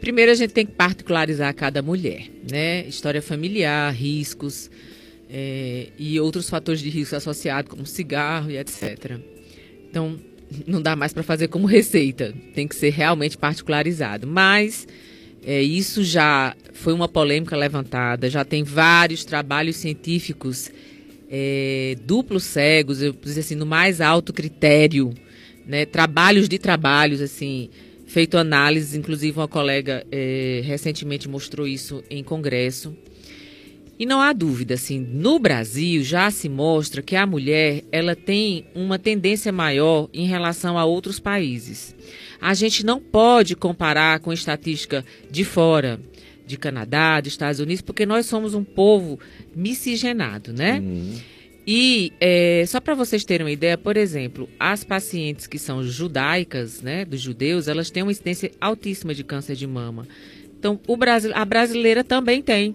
Primeiro a gente tem que particularizar cada mulher, né? História familiar, riscos é, e outros fatores de risco associados, como cigarro e etc. Então, não dá mais para fazer como receita, tem que ser realmente particularizado. Mas é, isso já foi uma polêmica levantada, já tem vários trabalhos científicos é, duplos cegos, eu dizer assim, no mais alto critério, né? Trabalhos de trabalhos, assim, feito análises, inclusive uma colega é, recentemente mostrou isso em congresso. E não há dúvida, assim, no Brasil já se mostra que a mulher ela tem uma tendência maior em relação a outros países. A gente não pode comparar com estatística de fora de Canadá, dos Estados Unidos, porque nós somos um povo miscigenado, né? Uhum. E é, só para vocês terem uma ideia, por exemplo, as pacientes que são judaicas, né, dos judeus, elas têm uma incidência altíssima de câncer de mama. Então, o Brasil, a brasileira também tem.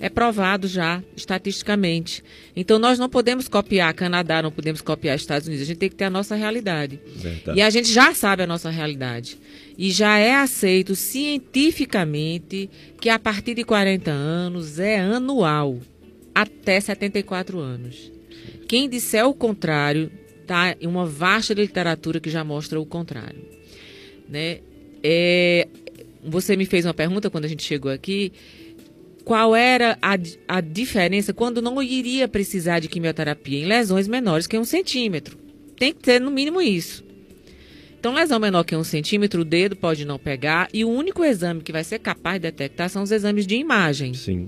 É provado já, estatisticamente. Então, nós não podemos copiar Canadá, não podemos copiar Estados Unidos. A gente tem que ter a nossa realidade. Verdade. E a gente já sabe a nossa realidade. E já é aceito cientificamente que a partir de 40 anos é anual, até 74 anos. Quem disser o contrário, está em uma vasta literatura que já mostra o contrário. Né? É, você me fez uma pergunta quando a gente chegou aqui qual era a, a diferença quando não iria precisar de quimioterapia em lesões menores que um centímetro. Tem que ter no mínimo isso. Então, lesão menor que um centímetro, o dedo pode não pegar e o único exame que vai ser capaz de detectar são os exames de imagem. Sim.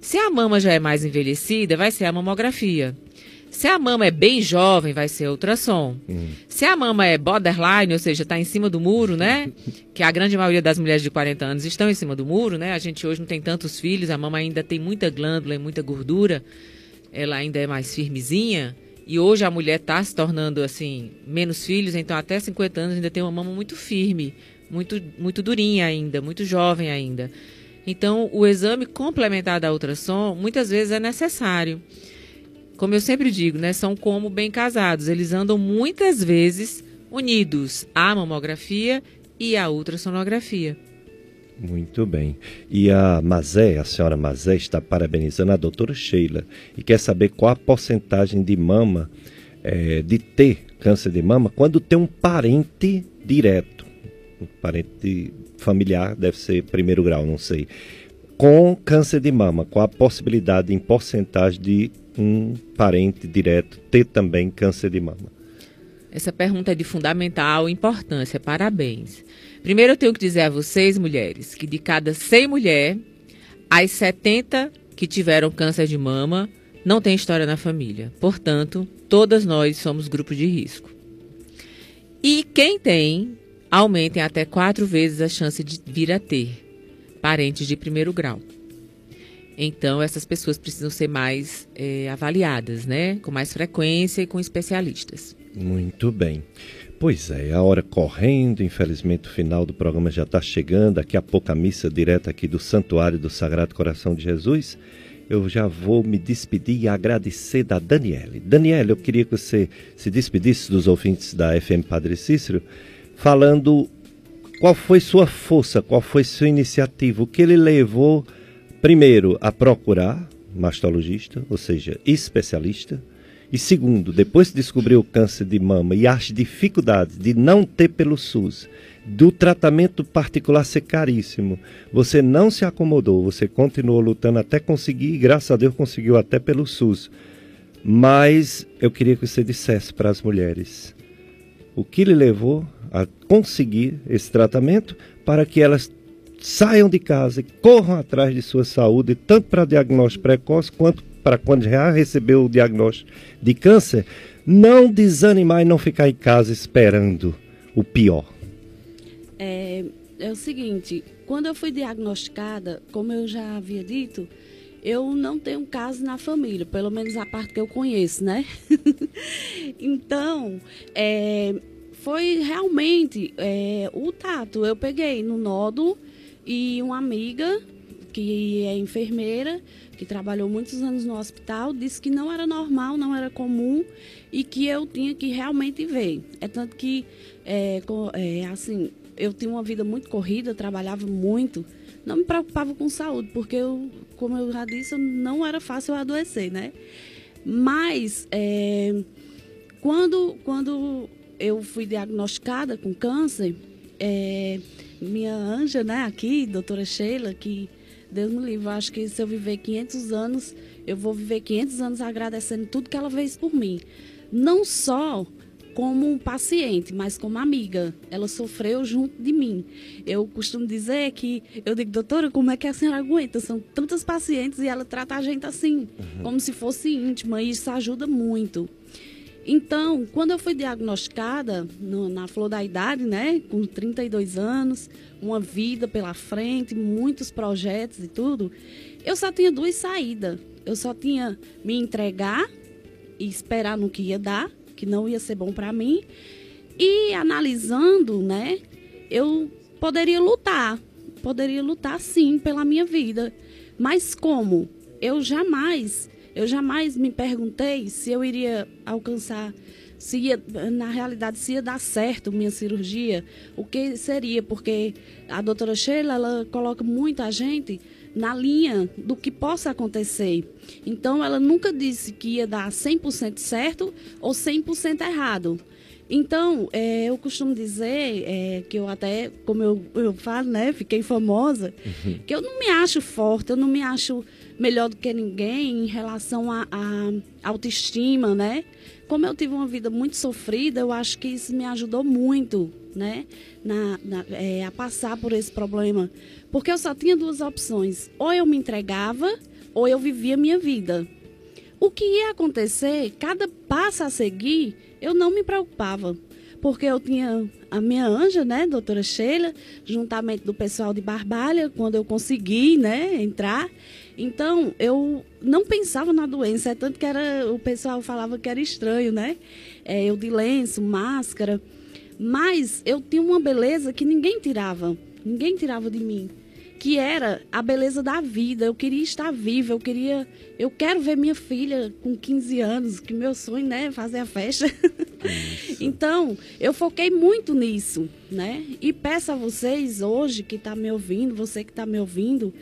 Se a mama já é mais envelhecida, vai ser a mamografia. Se a mama é bem jovem, vai ser ultrassom. Hum. Se a mama é borderline, ou seja, está em cima do muro, né? <laughs> que a grande maioria das mulheres de 40 anos estão em cima do muro, né? A gente hoje não tem tantos filhos, a mama ainda tem muita glândula e muita gordura, ela ainda é mais firmezinha. E hoje a mulher está se tornando assim, menos filhos, então até 50 anos ainda tem uma mama muito firme, muito, muito durinha ainda, muito jovem ainda. Então, o exame complementar da ultrassom muitas vezes é necessário como eu sempre digo, né, são como bem casados. Eles andam muitas vezes unidos à mamografia e à ultrassonografia. Muito bem. E a Mazé, a senhora Mazé, está parabenizando a doutora Sheila e quer saber qual a porcentagem de mama, é, de ter câncer de mama, quando tem um parente direto. Um parente familiar, deve ser primeiro grau, não sei. Com câncer de mama, qual a possibilidade em porcentagem de um parente direto ter também câncer de mama? Essa pergunta é de fundamental importância. Parabéns. Primeiro eu tenho que dizer a vocês, mulheres, que de cada 100 mulheres, as 70 que tiveram câncer de mama não têm história na família. Portanto, todas nós somos grupo de risco. E quem tem, aumentem até quatro vezes a chance de vir a ter parentes de primeiro grau. Então, essas pessoas precisam ser mais é, avaliadas, né? Com mais frequência e com especialistas. Muito bem. Pois é, a hora correndo, infelizmente o final do programa já está chegando. Daqui a pouco a missa direta aqui do Santuário do Sagrado Coração de Jesus. eu já vou me despedir e agradecer da Daniele. Daniele, eu queria que você se despedisse dos ouvintes da FM Padre Cícero, falando qual foi sua força, qual foi sua iniciativa, o que ele levou, primeiro, a procurar mastologista, ou seja, especialista, e segundo, depois de descobrir o câncer de mama e as dificuldades de não ter pelo SUS, do tratamento particular ser caríssimo, você não se acomodou, você continuou lutando até conseguir, e graças a Deus conseguiu até pelo SUS. Mas eu queria que você dissesse para as mulheres o que lhe levou a conseguir esse tratamento para que elas saiam de casa e corram atrás de sua saúde, tanto para diagnóstico precoce quanto para quando já recebeu o diagnóstico de câncer, não desanimar e não ficar em casa esperando o pior. É, é o seguinte, quando eu fui diagnosticada, como eu já havia dito, eu não tenho caso na família, pelo menos a parte que eu conheço, né? <laughs> então, é, foi realmente é, o tato. Eu peguei no nódulo e uma amiga que é enfermeira que trabalhou muitos anos no hospital, disse que não era normal, não era comum e que eu tinha que realmente ver. É tanto que, é, é, assim, eu tinha uma vida muito corrida, trabalhava muito, não me preocupava com saúde, porque, eu, como eu já disse, não era fácil adoecer, né? Mas, é, quando, quando eu fui diagnosticada com câncer, é, minha anja, né, aqui, doutora Sheila, que Deus me livre. Acho que se eu viver 500 anos, eu vou viver 500 anos agradecendo tudo que ela fez por mim. Não só como um paciente, mas como amiga. Ela sofreu junto de mim. Eu costumo dizer que, eu digo, doutora, como é que a senhora aguenta? São tantas pacientes e ela trata a gente assim, uhum. como se fosse íntima, e isso ajuda muito. Então, quando eu fui diagnosticada no, na flor da idade, né, com 32 anos, uma vida pela frente, muitos projetos e tudo, eu só tinha duas saídas. Eu só tinha me entregar e esperar no que ia dar, que não ia ser bom para mim, e analisando, né, eu poderia lutar, poderia lutar sim pela minha vida, mas como? Eu jamais eu jamais me perguntei se eu iria alcançar, se ia, na realidade, se ia dar certo minha cirurgia, o que seria, porque a doutora Sheila, ela coloca muita gente na linha do que possa acontecer. Então, ela nunca disse que ia dar 100% certo ou 100% errado. Então, é, eu costumo dizer é, que eu até, como eu, eu falo, né, fiquei famosa, uhum. que eu não me acho forte, eu não me acho melhor do que ninguém em relação à autoestima, né? Como eu tive uma vida muito sofrida, eu acho que isso me ajudou muito, né? Na, na é, a passar por esse problema. Porque eu só tinha duas opções. Ou eu me entregava, ou eu vivia minha vida. O que ia acontecer, cada passo a seguir, eu não me preocupava porque eu tinha a minha anja, né, doutora Sheila, juntamente do pessoal de Barbalha, quando eu consegui, né, entrar. Então, eu não pensava na doença, é tanto que era, o pessoal falava que era estranho, né? É, eu de lenço, máscara. Mas eu tinha uma beleza que ninguém tirava, ninguém tirava de mim que era a beleza da vida. Eu queria estar viva, eu queria, eu quero ver minha filha com 15 anos, que meu sonho, né, é fazer a festa. <laughs> então, eu foquei muito nisso, né? E peço a vocês hoje que está me ouvindo, você que está me ouvindo,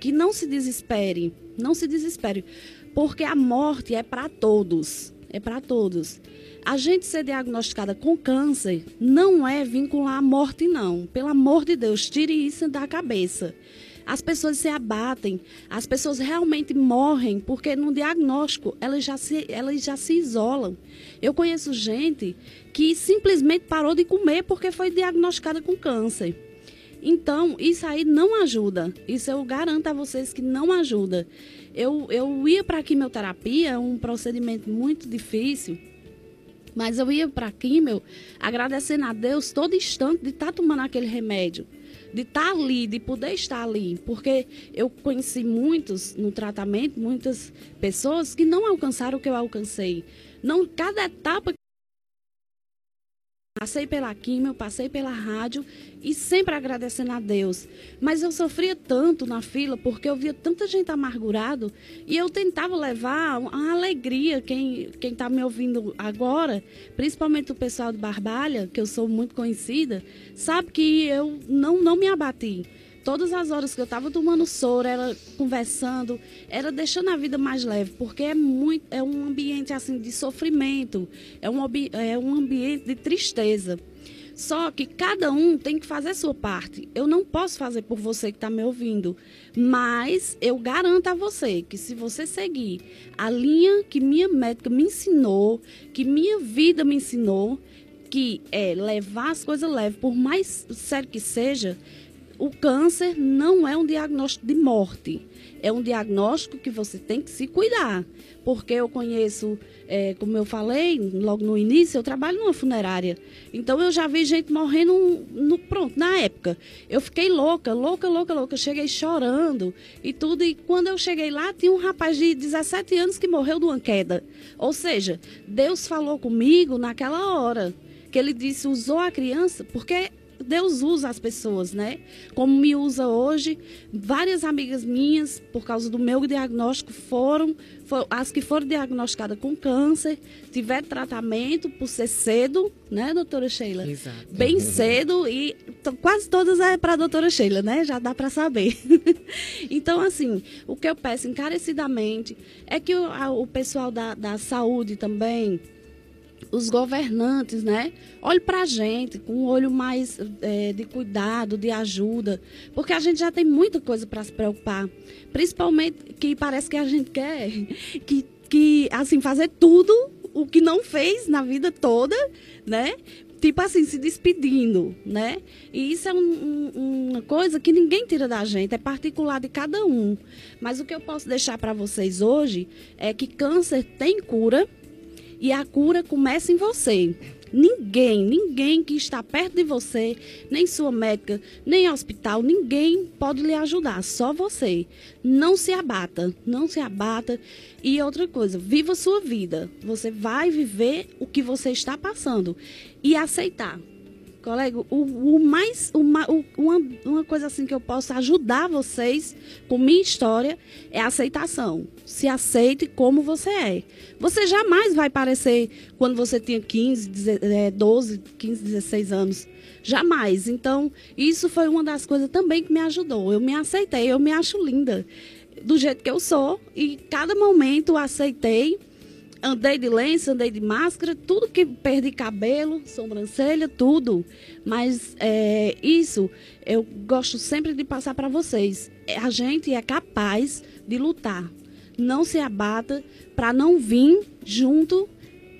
que não se desespere, não se desespere, porque a morte é para todos, é para todos. A gente ser diagnosticada com câncer não é vincular a morte, não. Pelo amor de Deus, tire isso da cabeça. As pessoas se abatem, as pessoas realmente morrem porque no diagnóstico elas já se, elas já se isolam. Eu conheço gente que simplesmente parou de comer porque foi diagnosticada com câncer. Então, isso aí não ajuda. Isso eu garanto a vocês que não ajuda. Eu, eu ia para a quimioterapia, um procedimento muito difícil mas eu ia para químio agradecendo a Deus todo instante de estar tá tomando aquele remédio, de estar tá ali, de poder estar ali, porque eu conheci muitos no tratamento, muitas pessoas que não alcançaram o que eu alcancei. Não, cada etapa Passei pela químio, passei pela rádio e sempre agradecendo a Deus. Mas eu sofria tanto na fila porque eu via tanta gente amargurado e eu tentava levar a alegria. Quem quem está me ouvindo agora, principalmente o pessoal de Barbalha, que eu sou muito conhecida, sabe que eu não não me abati. Todas as horas que eu estava tomando soro, era conversando, era deixando a vida mais leve, porque é muito, é um ambiente assim de sofrimento, é um, é um ambiente de tristeza. Só que cada um tem que fazer a sua parte. Eu não posso fazer por você que está me ouvindo, mas eu garanto a você que se você seguir a linha que minha médica me ensinou, que minha vida me ensinou, que é levar as coisas leves, por mais sério que seja, o câncer não é um diagnóstico de morte. É um diagnóstico que você tem que se cuidar. Porque eu conheço, é, como eu falei logo no início, eu trabalho numa funerária. Então eu já vi gente morrendo no, pronto, na época. Eu fiquei louca, louca, louca, louca. cheguei chorando e tudo. E quando eu cheguei lá, tinha um rapaz de 17 anos que morreu de uma queda. Ou seja, Deus falou comigo naquela hora que ele disse, usou a criança, porque Deus usa as pessoas, né? Como me usa hoje. Várias amigas minhas, por causa do meu diagnóstico, foram, foram as que foram diagnosticadas com câncer, tiveram tratamento por ser cedo, né, doutora Sheila? Exato. Bem cedo e quase todas é para a doutora Sheila, né? Já dá para saber. <laughs> então, assim, o que eu peço encarecidamente é que o, a, o pessoal da, da saúde também os governantes, né? Olhe para a gente com um olho mais é, de cuidado, de ajuda, porque a gente já tem muita coisa para se preocupar. Principalmente que parece que a gente quer que, que assim, fazer tudo o que não fez na vida toda, né? Tipo assim, se despedindo, né? E isso é um, um, uma coisa que ninguém tira da gente, é particular de cada um. Mas o que eu posso deixar para vocês hoje é que câncer tem cura e a cura começa em você. Ninguém, ninguém que está perto de você, nem sua médica, nem hospital, ninguém pode lhe ajudar, só você. Não se abata, não se abata. E outra coisa, viva sua vida. Você vai viver o que você está passando e aceitar. Colega, o, o mais, uma, o, uma, uma coisa assim que eu posso ajudar vocês com minha história é a aceitação. Se aceite como você é. Você jamais vai parecer quando você tinha 15, 12, 15, 16 anos. Jamais. Então, isso foi uma das coisas também que me ajudou. Eu me aceitei, eu me acho linda do jeito que eu sou e cada momento aceitei andei de lenço, andei de máscara, tudo que perdi cabelo, sobrancelha, tudo. Mas é, isso eu gosto sempre de passar para vocês. É, a gente é capaz de lutar. Não se abata para não vir junto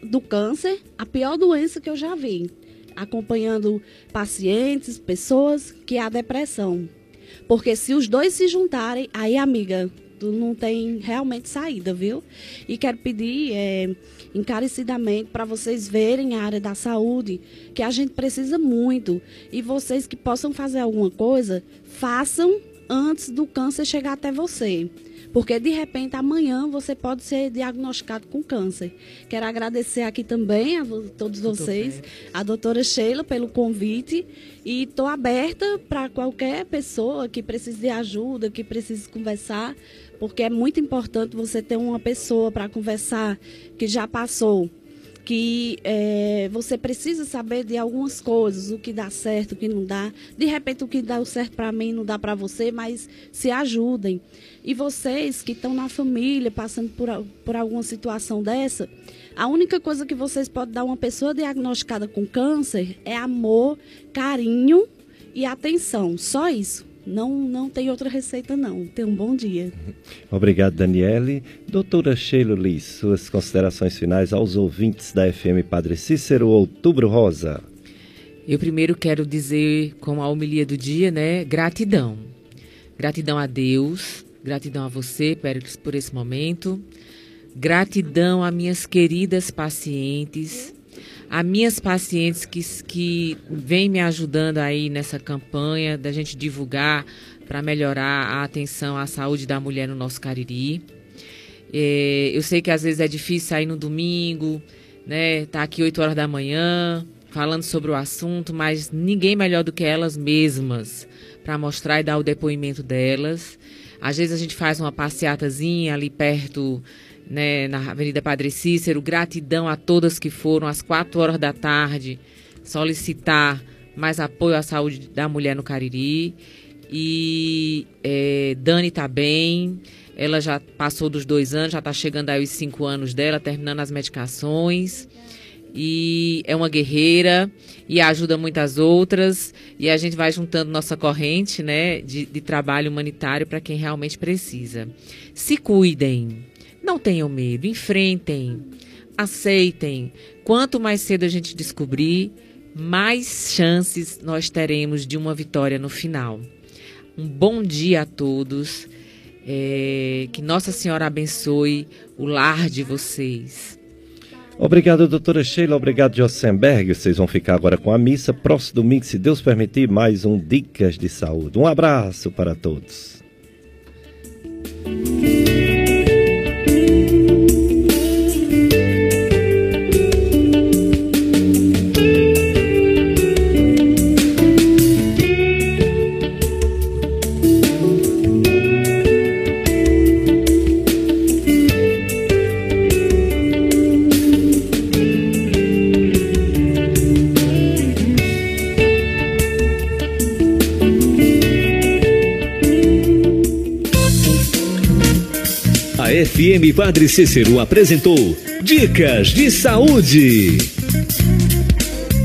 do câncer a pior doença que eu já vi. Acompanhando pacientes, pessoas que é a depressão. Porque se os dois se juntarem, aí, amiga, não tem realmente saída, viu? E quero pedir é, encarecidamente para vocês verem a área da saúde, que a gente precisa muito. E vocês que possam fazer alguma coisa, façam antes do câncer chegar até você. Porque de repente amanhã você pode ser diagnosticado com câncer. Quero agradecer aqui também a todos vocês, a doutora Sheila, pelo convite. E estou aberta para qualquer pessoa que precise de ajuda, que precise conversar porque é muito importante você ter uma pessoa para conversar que já passou, que é, você precisa saber de algumas coisas, o que dá certo, o que não dá. De repente, o que dá certo para mim não dá para você, mas se ajudem. E vocês que estão na família, passando por, por alguma situação dessa, a única coisa que vocês podem dar a uma pessoa diagnosticada com câncer é amor, carinho e atenção. Só isso. Não, não tem outra receita, não. Tenha um bom dia. <laughs> Obrigado, Daniele. Doutora Sheila Liz, suas considerações finais aos ouvintes da FM Padre Cícero, Outubro Rosa. Eu primeiro quero dizer, com a homilia do dia, né, gratidão. Gratidão a Deus, gratidão a você, Péricles, por esse momento. Gratidão a minhas queridas pacientes, a minhas pacientes que, que vêm me ajudando aí nessa campanha da gente divulgar para melhorar a atenção à saúde da mulher no nosso Cariri. É, eu sei que às vezes é difícil sair no domingo, né? Tá aqui 8 horas da manhã, falando sobre o assunto, mas ninguém melhor do que elas mesmas para mostrar e dar o depoimento delas. Às vezes a gente faz uma passeatazinha ali perto, né, na Avenida Padre Cícero. Gratidão a todas que foram às quatro horas da tarde solicitar mais apoio à saúde da mulher no Cariri. E é, Dani está bem, ela já passou dos dois anos, já está chegando aí os cinco anos dela, terminando as medicações e é uma guerreira e ajuda muitas outras e a gente vai juntando nossa corrente né, de, de trabalho humanitário para quem realmente precisa. Se cuidem, não tenham medo, enfrentem, aceitem. Quanto mais cedo a gente descobrir, mais chances nós teremos de uma vitória no final. Um bom dia a todos. É, que Nossa Senhora abençoe o lar de vocês. Obrigado, doutora Sheila. Obrigado, Jossenberg. Vocês vão ficar agora com a missa. Próximo domingo, se Deus permitir, mais um Dicas de Saúde. Um abraço para todos. FM Padre Cícero apresentou Dicas de Saúde.